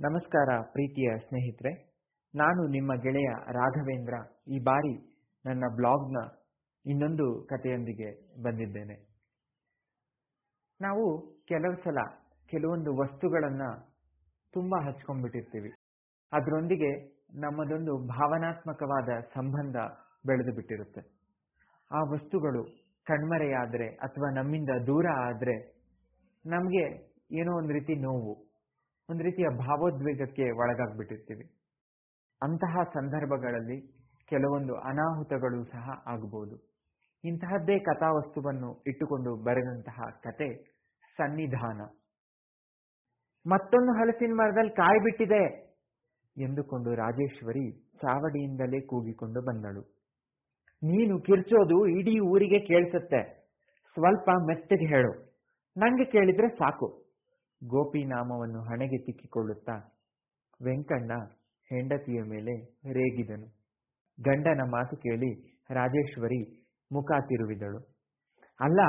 ನಮಸ್ಕಾರ ಪ್ರೀತಿಯ ಸ್ನೇಹಿತರೆ, ನಾನು ನಿಮ್ಮ ಗೆಳೆಯ ರಾಘವೇಂದ್ರ ಈ ಬಾರಿ ನನ್ನ ಬ್ಲಾಗ್ನ ಇನ್ನೊಂದು ಕಥೆಯೊಂದಿಗೆ ಬಂದಿದ್ದೇನೆ. ನಾವು ಕೆಲವು ಸಲ ಕೆಲವೊಂದು ವಸ್ತುಗಳನ್ನ ತುಂಬಾ ಹಚ್ಕೊಂಡ್ಬಿಟ್ಟಿರ್ತೀವಿ. ಅದರೊಂದಿಗೆ ನಮ್ಮದೊಂದು ಭಾವನಾತ್ಮಕವಾದ ಸಂಬಂಧ ಬೆಳೆದು ಬಿಟ್ಟಿರುತ್ತೆ. ಆ ವಸ್ತುಗಳು ಕಣ್ಮರೆಯಾದ್ರೆ ಅಥವಾ ನಮ್ಮಿಂದ ದೂರ ಆದ್ರೆ ನಮಗೆ ಏನೋ ಒಂದು ರೀತಿ ನೋವು. ಒಂದು ರೀತಿಯ ಭಾವೋದ್ವೇಗಕ್ಕೆ ಒಳಗಾಗ್ಬಿಟ್ಟಿರ್ತೀವಿ. ಅಂತಹ ಸಂದರ್ಭಗಳಲ್ಲಿ ಕೆಲವೊಂದು ಅನಾಹುತಗಳು ಸಹ ಆಗಬಹುದು ಇಂತಹದ್ದೇ ಕಥಾವಸ್ತುವನ್ನು ಇಟ್ಟುಕೊಂಡು ಬರೆದಂತಹ ಕತೆ ಸನ್ನಿಧಾನ. ಮತ್ತೊಂದು ಹಲಸಿನ ಮರದಲ್ಲಿ ಕಾಯಿ ಬಿಟ್ಟಿದೆ ಎಂದುಕೊಂಡು ರಾಜೇಶ್ವರಿ ಚಾವಡಿಯಿಂದಲೇ ಕೂಗಿಕೊಂಡು ಬಂದಳು. ನೀನು ಕಿರ್ಚೋದು ಇಡೀ ಊರಿಗೆ ಕೇಳಿಸುತ್ತೆ. ಸ್ವಲ್ಪ ಮೆತ್ತಗೆ ಹೇಳು. ನಂಗೆ ಕೇಳಿದ್ರೆ ಸಾಕು. ಗೋಪಿ ನಾಮವನ್ನು ಹಣೆಗೆ ತಿಕ್ಕಿಕೊಳ್ಳುತ್ತಾ ವೆಂಕಣ್ಣ ಹೆಂಡತಿಯ ಮೇಲೆ ರೇಗಿದನು. ಗಂಡನ ಮಾತು ಕೇಳಿ ರಾಜೇಶ್ವರಿ ಮುಖ ತಿರುವಿದಳು. ಅಲ್ಲ,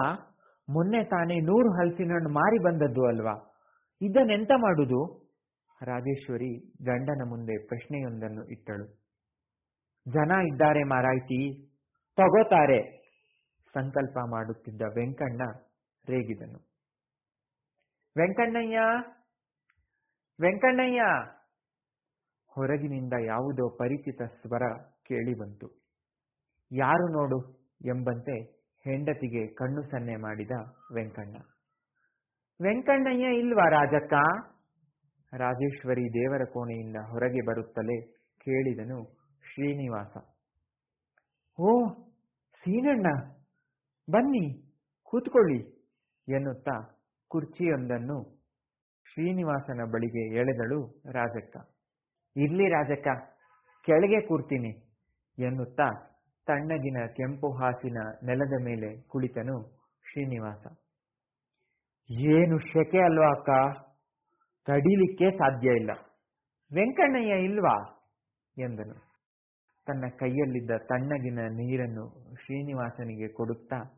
ಮೊನ್ನೆ ತಾನೇ ನೂರು ಹಲಸಿನ ಹಣ್ಣು ಮಾರಿ ಬಂದದ್ದು ಅಲ್ವಾ? ಇದನ್ನೆಂತ ಮಾಡುದು? ರಾಜೇಶ್ವರಿ ಗಂಡನ ಮುಂದೆ ಪ್ರಶ್ನೆಯೊಂದನ್ನು ಇಟ್ಟಳು. ಜನ ಇದ್ದಾರೆ ಮಾರಾಯ್ತಿ, ತಗೋತಾರೆ, ಸಂಕಲ್ಪ ಮಾಡುತ್ತಿದ್ದ ವೆಂಕಣ್ಣ ರೇಗಿದನು. ವೆಂಕಣ್ಣಯ್ಯ ವೆಂಕಣ್ಣಯ್ಯ. ಹೊರಗಿನಿಂದ ಯಾವುದೋ ಪರಿಚಿತ ಸ್ವರ ಕೇಳಿಬಂತು ಯಾರು ನೋಡು ಎಂಬಂತೆ ಹೆಂಡತಿಗೆ ಕಣ್ಣು ಸನ್ನೆ ಮಾಡಿದ ವೆಂಕಣ್ಣ. ವೆಂಕಣ್ಣಯ್ಯ ಇಲ್ವಾ ರಾಜಕ್ಕ? ರಾಜೇಶ್ವರಿ ದೇವರ ಕೋಣೆಯಿಂದ ಹೊರಗೆ ಬರುತ್ತಲೇ ಕೇಳಿದನು ಶ್ರೀನಿವಾಸ. ಓ, ಸೀನಣ್ಣ, ಬನ್ನಿ, ಕೂತ್ಕೊಳ್ಳಿ ಎನ್ನುತ್ತಾ ಕುರ್ಚಿಯೊಂದನ್ನು ಶ್ರೀನಿವಾಸನ ಬಳಿಗೆ ಎಳೆದಳು ರಾಜಕ್ಕ. ಇರ್ಲಿ ರಾಜಕ್ಕ, ಕೆಳಗೆ ಕೂರ್ತೀನಿ ಎನ್ನುತ್ತಾ ತಣ್ಣಗಿನ ಕೆಂಪು ಹಾಸಿನ ನೆಲದ ಮೇಲೆ ಕುಳಿತನು ಶ್ರೀನಿವಾಸ. ಏನು ಶೆಕೆ ಅಲ್ವಾ ಅಕ್ಕ? ತಡಿಲಿಕ್ಕೆ ಸಾಧ್ಯ ಇಲ್ಲ. ವೆಂಕಣ್ಣಯ್ಯ ಇಲ್ವಾ? ಎಂದನು. ತನ್ನ ಕೈಯಲ್ಲಿದ್ದ ತಣ್ಣಗಿನ ನೀರನ್ನು ಶ್ರೀನಿವಾಸನಿಗೆ ಕೊಡುತ್ತಾ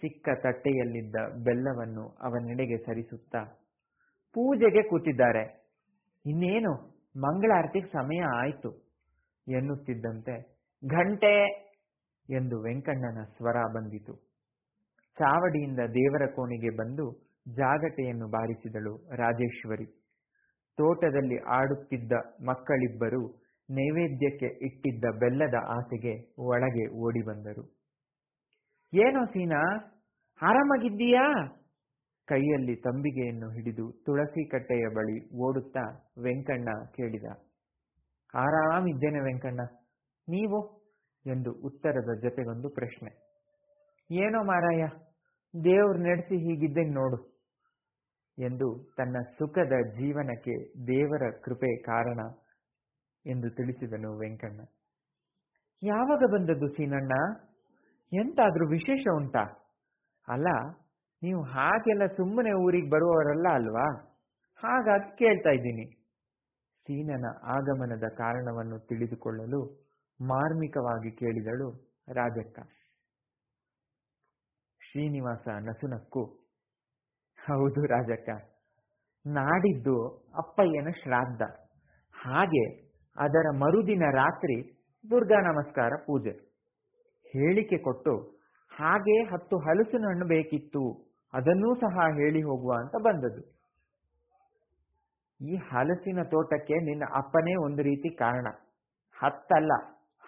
ಚಿಕ್ಕ ತಟ್ಟೆಯಲ್ಲಿದ್ದ ಬೆಲ್ಲವನ್ನು ಅವನೆಡೆಗೆ ಸರಿಸುತ್ತಾ ಪೂಜೆಗೆ ಕೂತಿದ್ದಾರೆ. ಇನ್ನೇನು? ಮಂಗಳಾರತಿಗೆ ಸಮಯ ಆಯಿತು. ಎನ್ನುತ್ತಿದ್ದಂತೆ ಘಂಟೆ ಎಂದು ವೆಂಕಣ್ಣನ ಸ್ವರ ಬಂದಿತು. ಚಾವಡಿಯಿಂದ ದೇವರ ಕೋಣೆಗೆ ಬಂದು ಜಾಗಟೆಯನ್ನು ಬಾರಿಸಿದಳು ರಾಜೇಶ್ವರಿ. ತೋಟದಲ್ಲಿ ಆಡುತ್ತಿದ್ದ ಮಕ್ಕಳಿಬ್ಬರು ನೈವೇದ್ಯಕ್ಕೆ ಇಟ್ಟಿದ್ದ ಬೆಲ್ಲದ ಆಸೆಗೆ ಒಳಗೆ ಓಡಿ ಬಂದರು. ಏನೋ ಸೀನಾ? ಆರಾಮಾಗಿದ್ದೀಯಾ? ಕೈಯಲ್ಲಿ ತಂಬಿಗೆಯನ್ನು ಹಿಡಿದು ತುಳಸಿ ಕಟ್ಟೆಯ ಬಳಿ ಓಡುತ್ತಾ ವೆಂಕಣ್ಣ ಕೇಳಿದ. ಆರಾಮಿದ್ದೇನೆ ವೆಂಕಣ್ಣ. ನೀವು? ಎಂದು ಉತ್ತರದ ಜೊತೆಗೊಂದು ಪ್ರಶ್ನೆ. ಏನೋ ಮಾರಾಯ, ದೇವ್ರ ನಡೆಸಿ ಹೀಗಿದ್ದಂಗೆ ನೋಡು ಎಂದು ತನ್ನ ಸುಖದ ಜೀವನಕ್ಕೆ ದೇವರ ಕೃಪೆ ಕಾರಣ ಎಂದು ತಿಳಿಸಿದನು ವೆಂಕಣ್ಣ. ಯಾವಾಗ ಬಂದದ್ದು ಸೀನಣ್ಣ? ಎಂತಾದ್ರೂ ವಿಶೇಷ ಉಂಟಾ? ಅಲ್ಲ, ನೀವು ಹಾಗೆಲ್ಲ ಸುಮ್ಮನೆ ಊರಿಗೆ ಬರುವವರಲ್ಲ ಅಲ್ವಾ? ಹಾಗಾಗಿ ಕೇಳ್ತಾ ಇದ್ದೀನಿ. ಸೀನನ ಆಗಮನದ ಕಾರಣವನ್ನು ತಿಳಿದುಕೊಳ್ಳಲು ಮಾರ್ಮಿಕವಾಗಿ ಕೇಳಿದಳು ರಾಜಕ್ಕ. ಶ್ರೀನಿವಾಸ ನಸುನಕ್ಕು, ಹೌದು ರಾಜಕ್ಕ, ನಾಡಿದ್ದು ಅಪ್ಪಯ್ಯನ ಶ್ರಾದ್ದ. ಹಾಗೆ ಅದರ ಮರುದಿನ ರಾತ್ರಿ ದುರ್ಗಾ ನಮಸ್ಕಾರ ಪೂಜೆ. ಹೇಳಿಕೆ ಕೊಟ್ಟು, ಹಾಗೆ ಹತ್ತು ಹಲಸಿನ ಹಣ್ಣು ಬೇಕಿತ್ತು, ಅದನ್ನೂ ಸಹ ಹೇಳಿ ಹೋಗುವ ಅಂತ ಬಂದದ್ದು. ಈ ಹಲಸಿನ ತೋಟಕ್ಕೆ ನಿನ್ನ ಅಪ್ಪನೇ ಒಂದು ರೀತಿ ಕಾರಣ. ಹತ್ತಲ್ಲ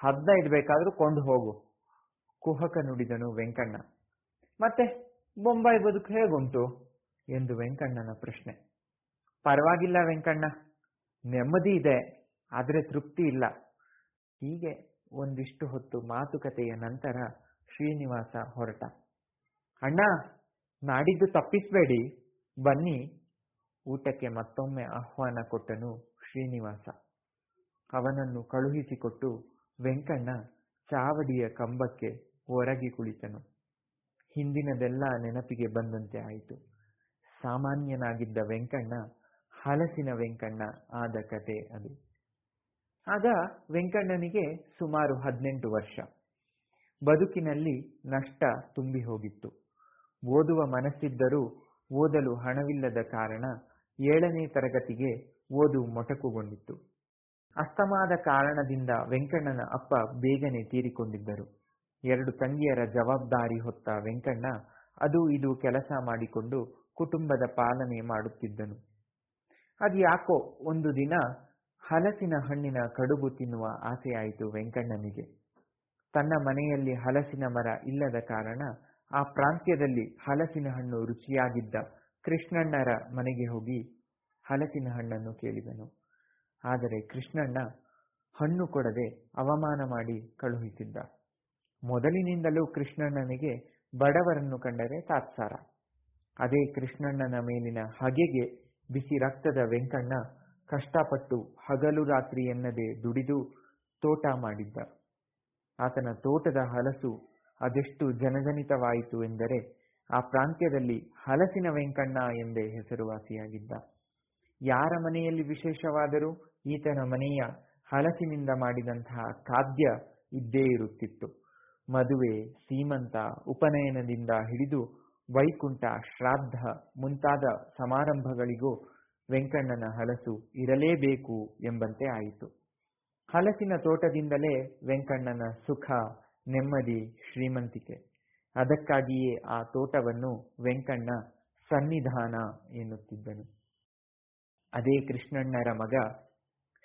ಹದ್ದ ಇಡ್ಬೇಕಾದ್ರೂ ಕೊಂಡು ಹೋಗು. ಕುಹಕ ನುಡಿದನು ವೆಂಕಣ್ಣ. ಮತ್ತೆ, ಬೊಂಬಾಯಿ ಬದುಕು ಹೇಗುಂಟು? ಎಂದು ವೆಂಕಣ್ಣನ ಪ್ರಶ್ನೆ. ಪರವಾಗಿಲ್ಲ ವೆಂಕಣ್ಣ. ನೆಮ್ಮದಿ ಇದೆ, ಆದರೆ ತೃಪ್ತಿ ಇಲ್ಲ. ಹೀಗೆ ಒಂದಿಷ್ಟು ಹೊತ್ತು ಮಾತುಕತೆಯ ನಂತರ ಶ್ರೀನಿವಾಸ ಹೊರಟ. ಅಣ್ಣ, ನಾಡಿದ್ದು ತಪ್ಪಿಸಬೇಡಿ. ಬನ್ನಿ. ಊಟಕ್ಕೆ ಮತ್ತೊಮ್ಮೆ ಆಹ್ವಾನ ಕೊಟ್ಟನು ಶ್ರೀನಿವಾಸ. ಅವನನ್ನು ಕಳುಹಿಸಿಕೊಟ್ಟು ವೆಂಕಣ್ಣ ಚಾವಡಿಯ ಕಂಬಕ್ಕೆ ಒರಗಿ ಕುಳಿತನು. ಹಿಂದಿನದೆಲ್ಲ ನೆನಪಿಗೆ ಬಂದಂತೆ ಆಯಿತು. ಸಾಮಾನ್ಯನಾಗಿದ್ದ ವೆಂಕಣ್ಣ ಹಲಸಿನ ವೆಂಕಣ್ಣ ಆದ ಕತೆ ಅದು. ಆಗ ವೆಂಕಣ್ಣನಿಗೆ ಸುಮಾರು ಹದಿನೆಂಟು ವರ್ಷ. ಬದುಕಿನಲ್ಲಿ ನಷ್ಟ ತುಂಬಿ ಹೋಗಿತ್ತು. ಓದುವ ಮನಸ್ಸಿದ್ದರೂ ಓದಲು ಹಣವಿಲ್ಲದ ಕಾರಣ ಏಳನೇ ತರಗತಿಗೆ ಓದು ಮೊಟಕುಗೊಂಡಿತ್ತು. ಅಸ್ತಮಾದ ಕಾರಣದಿಂದ ವೆಂಕಣ್ಣನ ಅಪ್ಪ ಬೇಗನೆ ತೀರಿಕೊಂಡಿದ್ದರು. ಎರಡು ತಂಗಿಯರ ಜವಾಬ್ದಾರಿ ಹೊತ್ತ ವೆಂಕಣ್ಣ ಅದು ಇದು ಕೆಲಸ ಮಾಡಿಕೊಂಡು ಕುಟುಂಬದ ಪಾಲನೆ ಮಾಡುತ್ತಿದ್ದನು. ಅದ್ಯಾಕೋ ಒಂದು ದಿನ ಹಲಸಿನ ಹಣ್ಣಿನ ಕಡುಬು ತಿನ್ನುವ ಆಸೆಯಾಯಿತು ವೆಂಕಣ್ಣನಿಗೆ. ತನ್ನ ಮನೆಯಲ್ಲಿ ಹಲಸಿನ ಮರ ಇಲ್ಲದ ಕಾರಣ ಆ ಪ್ರಾಂತ್ಯದಲ್ಲಿ ಹಲಸಿನ ಹಣ್ಣು ರುಚಿಯಾಗಿದ್ದ ಕೃಷ್ಣಣ್ಣರ ಮನೆಗೆ ಹೋಗಿ ಹಲಸಿನ ಹಣ್ಣನ್ನು ಕೇಳಿದನು. ಆದರೆ ಕೃಷ್ಣಣ್ಣ ಹಣ್ಣು ಕೊಡದೆ ಅವಮಾನ ಮಾಡಿ ಕಳುಹಿಸಿದ್ದ. ಮೊದಲಿನಿಂದಲೂ ಕೃಷ್ಣಣ್ಣನಿಗೆ ಬಡವರನ್ನು ಕಂಡರೆ ತಾತ್ಸಾರ. ಅದೇ ಕೃಷ್ಣಣ್ಣನ ಮೇಲಿನ ಹಗೆಗೆ ಬಿಸಿ ರಕ್ತದ ವೆಂಕಣ್ಣ ಕಷ್ಟಪಟ್ಟು ಹಗಲು ರಾತ್ರಿ ಎನ್ನದೆ ದುಡಿದು ತೋಟ ಮಾಡಿದ್ದ. ಆತನ ತೋಟದ ಹಲಸು ಅದೆಷ್ಟು ಜನಜನಿತವಾಯಿತು ಎಂದರೆ ಆ ಪ್ರಾಂತ್ಯದಲ್ಲಿ ಹಲಸಿನ ವೆಂಕಣ್ಣ ಎಂದೇ ಹೆಸರುವಾಸಿಯಾಗಿದ್ದ. ಯಾರ ಮನೆಯಲ್ಲಿ ವಿಶೇಷವಾದರೂ ಈತನ ಮನೆಯ ಹಲಸಿನಿಂದ ಮಾಡಿದಂತಹ ಖಾದ್ಯ ಇದ್ದೇ ಇರುತ್ತಿತ್ತು. ಮದುವೆ, ಸೀಮಂತ, ಉಪನಯನದಿಂದ ಹಿಡಿದು ವೈಕುಂಠ ಶ್ರಾದ್ದ ಮುಂತಾದ ಸಮಾರಂಭಗಳಿಗೂ ವೆಂಕಣ್ಣನ ಹಲಸು ಇರಲೇಬೇಕು ಎಂಬಂತೆ ಆಯಿತು. ಹಲಸಿನ ತೋಟದಿಂದಲೇ ವೆಂಕಣ್ಣನ ಸುಖ, ನೆಮ್ಮದಿ ಶ್ರೀಮಂತಿಕೆ. ಅದಕ್ಕಾಗಿಯೇ ಆ ತೋಟವನ್ನು ವೆಂಕಣ್ಣ ಸನ್ನಿಧಾನ ಎನ್ನುತ್ತಿದ್ದನು. ಅದೇ ಕೃಷ್ಣಣ್ಣರ ಮಗ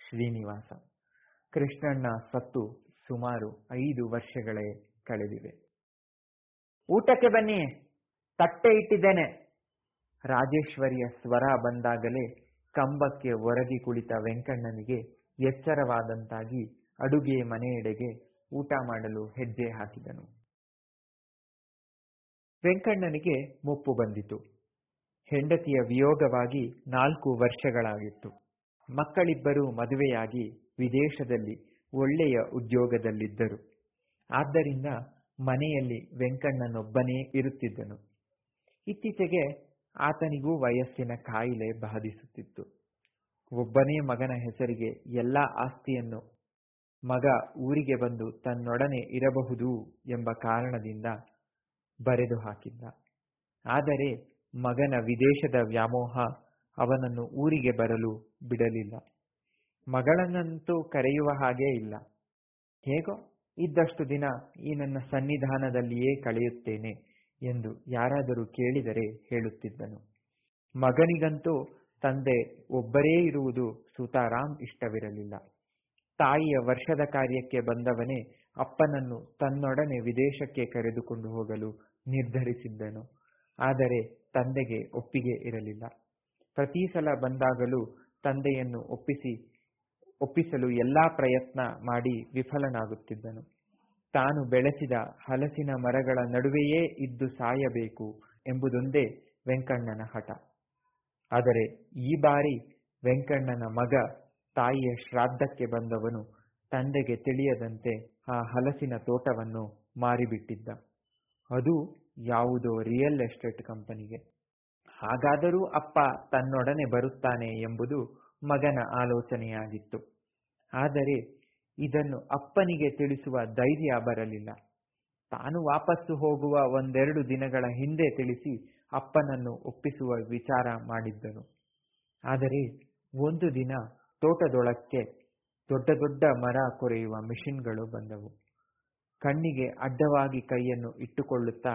ಶ್ರೀನಿವಾಸ. ಕೃಷ್ಣಣ್ಣ ಸತ್ತು ಸುಮಾರು ಐದು ವರ್ಷಗಳೇ ಕಳೆದಿವೆ. ಊಟಕ್ಕೆ ಬನ್ನಿ, ತಟ್ಟೆ ಇಟ್ಟಿದ್ದೇನೆ. ರಾಜೇಶ್ವರಿಯ ಸ್ವರ ಬಂದಾಗಲೇ ಕಂಬಕ್ಕೆ ಒರಗಿ ಕುಳಿತ ವೆಂಕಣ್ಣನಿಗೆ ಎಚ್ಚರವಾದಂತಾಗಿ ಅಡುಗೆ ಮನೆಯೆಡೆಗೆ ಊಟ ಮಾಡಲು ಹೆಜ್ಜೆ ಹಾಕಿದನು. ವೆಂಕಣ್ಣನಿಗೆ ಮುಪ್ಪು ಬಂದಿತು. ಹೆಂಡತಿಯ ವಿಯೋಗವಾಗಿ ನಾಲ್ಕು ವರ್ಷಗಳಾಗಿತ್ತು. ಮಕ್ಕಳಿಬ್ಬರು ಮದುವೆಯಾಗಿ ವಿದೇಶದಲ್ಲಿ ಒಳ್ಳೆಯ ಉದ್ಯೋಗದಲ್ಲಿದ್ದರು. ಆದ್ದರಿಂದ ಮನೆಯಲ್ಲಿ ವೆಂಕಣ್ಣನೊಬ್ಬನೇ ಇರುತ್ತಿದ್ದನು. ಇತ್ತೀಚೆಗೆ ಆತನಿಗೂ ವಯಸ್ಸಿನ ಕಾಯಿಲೆ ಬಾಧಿಸುತ್ತಿತ್ತು. ಒಬ್ಬನೇ ಮಗನ ಹೆಸರಿಗೆ ಎಲ್ಲ ಆಸ್ತಿಯನ್ನು ಮಗ ಊರಿಗೆ ಬಂದು ತನ್ನೊಡನೆ ಇರಬಹುದು ಎಂಬ ಕಾರಣದಿಂದ ಬರೆದು ಹಾಕಿದ್ದ ಆದರೆ ಮಗನ ವಿದೇಶದ ವ್ಯಾಮೋಹ ಅವನನ್ನು ಊರಿಗೆ ಬರಲು ಬಿಡಲಿಲ್ಲ. ಮಗಳನ್ನಂತೂ ಕರೆಯುವ ಹಾಗೇ ಇಲ್ಲ. ಹೇಗೋ, ಇದ್ದಷ್ಟು ದಿನ ಈ ನನ್ನ ಸನ್ನಿಧಾನದಲ್ಲಿಯೇ ಕಳೆಯುತ್ತೇನೆ. ಎಂದು ಯಾರಾದರೂ ಕೇಳಿದರೆ ಹೇಳುತ್ತಿದ್ದನು. ಮಗನಿಗಂತೂ ತಂದೆ ಒಬ್ಬರೇ ಇರುವುದು ಸುತಾರಾಮ್ ಇಷ್ಟವಿರಲಿಲ್ಲ. ತಾಯಿಯ ವರ್ಷದ ಕಾರ್ಯಕ್ಕೆ ಬಂದವನೇ ಅಪ್ಪನನ್ನು ತನ್ನೊಡನೆ ವಿದೇಶಕ್ಕೆ ಕರೆದುಕೊಂಡು ಹೋಗಲು ನಿರ್ಧರಿಸಿದ್ದನು. ಆದರೆ ತಂದೆಗೆ ಒಪ್ಪಿಗೆ ಇರಲಿಲ್ಲ. ಪ್ರತಿ ಸಲ ಬಂದಾಗಲೂ ತಂದೆಯನ್ನು ಒಪ್ಪಿಸಿ, ಒಪ್ಪಿಸಲು ಎಲ್ಲಾ ಪ್ರಯತ್ನ ಮಾಡಿ ವಿಫಲನಾಗುತ್ತಿದ್ದನು. ತಾನು ಬೆಳೆಸಿದ ಹಲಸಿನ ಮರಗಳ ನಡುವೆಯೇ ಇದ್ದು ಸಾಯಬೇಕು ಎಂಬುದೊಂದೇ ವೆಂಕಣ್ಣನ ಹಠ. ಆದರೆ ಈ ಬಾರಿ ವೆಂಕಣ್ಣನ ಮಗ ತಾಯಿಯ ಶ್ರಾದ್ದಕ್ಕೆ ಬಂದವನು ತಂದೆಗೆ ತಿಳಿಯದಂತೆ ಆ ಹಲಸಿನ ತೋಟವನ್ನು ಮಾರಿಬಿಟ್ಟಿದ್ದ. ಅದು ಯಾವುದೋ ರಿಯಲ್ ಎಸ್ಟೇಟ್ ಕಂಪನಿಗೆ. ಹಾಗಾದರೂ ಅಪ್ಪ ತನ್ನೊಡನೆ ಬರುತ್ತಾನೆ ಎಂಬುದು ಮಗನ ಆಲೋಚನೆಯಾಗಿತ್ತು. ಆದರೆ ಇದನ್ನು ಅಪ್ಪನಿಗೆ ತಿಳಿಸುವ ಧೈರ್ಯ ಬರಲಿಲ್ಲ. ತಾನು ವಾಪಸ್ಸು ಹೋಗುವ ಒಂದೆರಡು ದಿನಗಳ ಹಿಂದೆ ತಿಳಿಸಿ ಅಪ್ಪನನ್ನು ಒಪ್ಪಿಸುವ ವಿಚಾರ ಮಾಡಿದ್ದನು. ಆದರೆ ಒಂದು ದಿನ ತೋಟದೊಳಕ್ಕೆ ದೊಡ್ಡ ದೊಡ್ಡ ಮರ ಕೊರೆಯುವ ಮಿಷಿನ್ಗಳು ಬಂದವು. ಕಣ್ಣಿಗೆ ಅಡ್ಡವಾಗಿ ಕೈಯನ್ನು ಇಟ್ಟುಕೊಳ್ಳುತ್ತಾ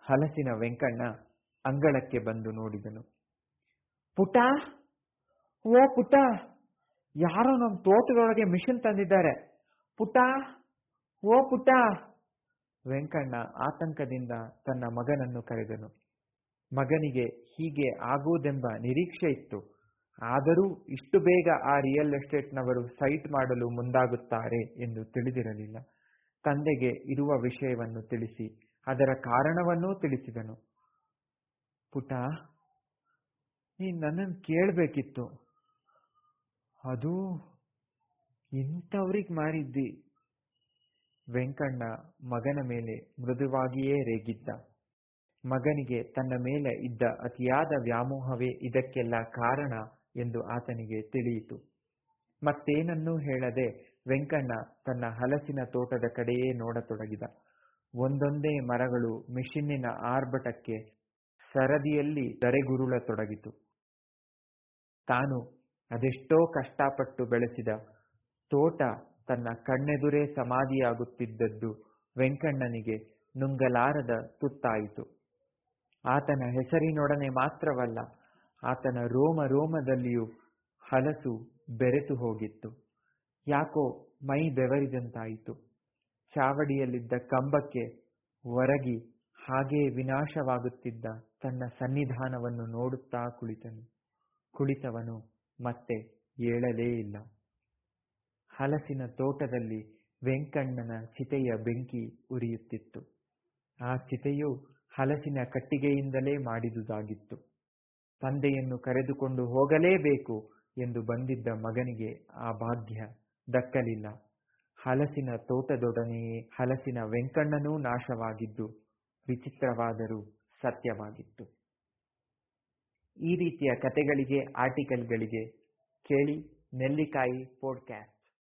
ಹಲಸಿನ ವೆಂಕಣ್ಣ ಅಂಗಳಕ್ಕೆ ಬಂದು ನೋಡಿದನು. ಪುಟ, ಓ ಪುಟ ಯಾರೋ ನಮ್ಮ ತೋಟದೊಳಗೆ ಮಿಷನ್ ತಂದಿದ್ದಾರೆ. ಪುಟ ಓ ಪುಟ ವೆಂಕಣ್ಣ ಆತಂಕದಿಂದ ತನ್ನ ಮಗನನ್ನು ಕರೆದನು. ಮಗನಿಗೆ ಹೀಗೆ ಆಗುವುದೆಂಬ ನಿರೀಕ್ಷೆ ಇತ್ತು. ಆದರೂ ಇಷ್ಟು ಬೇಗ ಆ ರಿಯಲ್ ಎಸ್ಟೇಟ್ನವರು ಸೈಟ್ ಮಾಡಲು ಮುಂದಾಗುತ್ತಾರೆ ಎಂದು ತಿಳಿದಿರಲಿಲ್ಲ. ತಂದೆಗೆ ಇರುವ ವಿಷಯವನ್ನು ತಿಳಿಸಿ, ಅದರ ಕಾರಣವನ್ನೂ ತಿಳಿಸಿದನು. ಪುಟ ನೀನ್ ನನ್ನನ್ನು ಕೇಳಬೇಕಿತ್ತು. ಅದು ಇಂಥವ್ರಿಗೆ ಮಾರಿದ್ದಿ. ವೆಂಕಣ್ಣ ಮಗನ ಮೇಲೆ ಮೃದುವಾಗಿಯೇ ರೇಗಿದ್ದ. ಮಗನಿಗೆ ತನ್ನ ಮೇಲೆ ಇದ್ದ ಅತಿಯಾದ ವ್ಯಾಮೋಹವೇ ಇದಕ್ಕೆಲ್ಲ ಕಾರಣ ಎಂದು ಆತನಿಗೆ ತಿಳಿಯಿತು. ಮತ್ತೇನನ್ನೂ ಹೇಳದೆ ವೆಂಕಣ್ಣ ತನ್ನ ಹಲಸಿನ ತೋಟದ ಕಡೆಯೇ ನೋಡತೊಡಗಿದ. ಒಂದೊಂದೇ ಮರಗಳು ಮಿಷಿನ್ನಿನ ಆರ್ಭಟಕ್ಕೆ ಸರದಿಯಲ್ಲಿ ಧರೆಗುರುಳತೊಡಗಿತು. ತಾನು ಅದೆಷ್ಟೋ ಕಷ್ಟಪಟ್ಟು ಬೆಳೆಸಿದ ತೋಟ ತನ್ನ ಕಣ್ಣೆದುರೇ ಸಮಾಧಿಯಾಗುತ್ತಿದ್ದದ್ದು ವೆಂಕಣ್ಣನಿಗೆ ನುಂಗಲಾರದ ತುತ್ತಾಯಿತು. ಆತನ ಹೆಸರಿನೊಡನೆ ಮಾತ್ರವಲ್ಲ, ಆತನ ರೋಮ ರೋಮದಲ್ಲಿಯೂ ಹಲಸು ಬೆರೆತು ಹೋಗಿತ್ತು. ಯಾಕೋ ಮೈ ಬೆವರಿದಂತಾಯಿತು. ಚಾವಡಿಯಲ್ಲಿದ್ದ ಕಂಬಕ್ಕೆ ಒರಗಿ ಹಾಗೇ ವಿನಾಶವಾಗುತ್ತಿದ್ದ ತನ್ನ ಸನ್ನಿಧಾನವನ್ನು ನೋಡುತ್ತಾ ಕುಳಿತನು. ಕುಳಿತವನು ಮತ್ತೆ ಏಳಲೇ ಇಲ್ಲ. ಹಲಸಿನ ತೋಟದಲ್ಲಿ ವೆಂಕಣ್ಣನ ಚಿತೆಯ ಬೆಂಕಿ ಉರಿಯುತ್ತಿತ್ತು. ಆ ಚಿತೆಯು ಹಲಸಿನ ಕಟ್ಟಿಗೆಯಿಂದಲೇ ಮಾಡಿದುದಾಗಿತ್ತು. ತಂದೆಯನ್ನು ಕರೆದುಕೊಂಡು ಹೋಗಲೇಬೇಕು ಎಂದು ಬಂದಿದ್ದ ಮಗನಿಗೆ ಆ ಭಾಗ್ಯ ದಕ್ಕಲಿಲ್ಲ. ಹಲಸಿನ ತೋಟದೊಡನೆಯೇ ಹಲಸಿನ ವೆಂಕಣ್ಣನೂ ನಾಶವಾಗಿದ್ದು, ವಿಚಿತ್ರವಾದರೂ ಸತ್ಯವಾಗಿತ್ತು. ಈ ರೀತಿಯ ಕತೆಗಳಿಗೆ ಆರ್ಟಿಕಲ್ಗಳಿಗೆ ಕೇಳಿ ನೆಲ್ಲಿಕಾಯಿ ಪೋಡ್ಕ್ಯಾಸ್ಟ್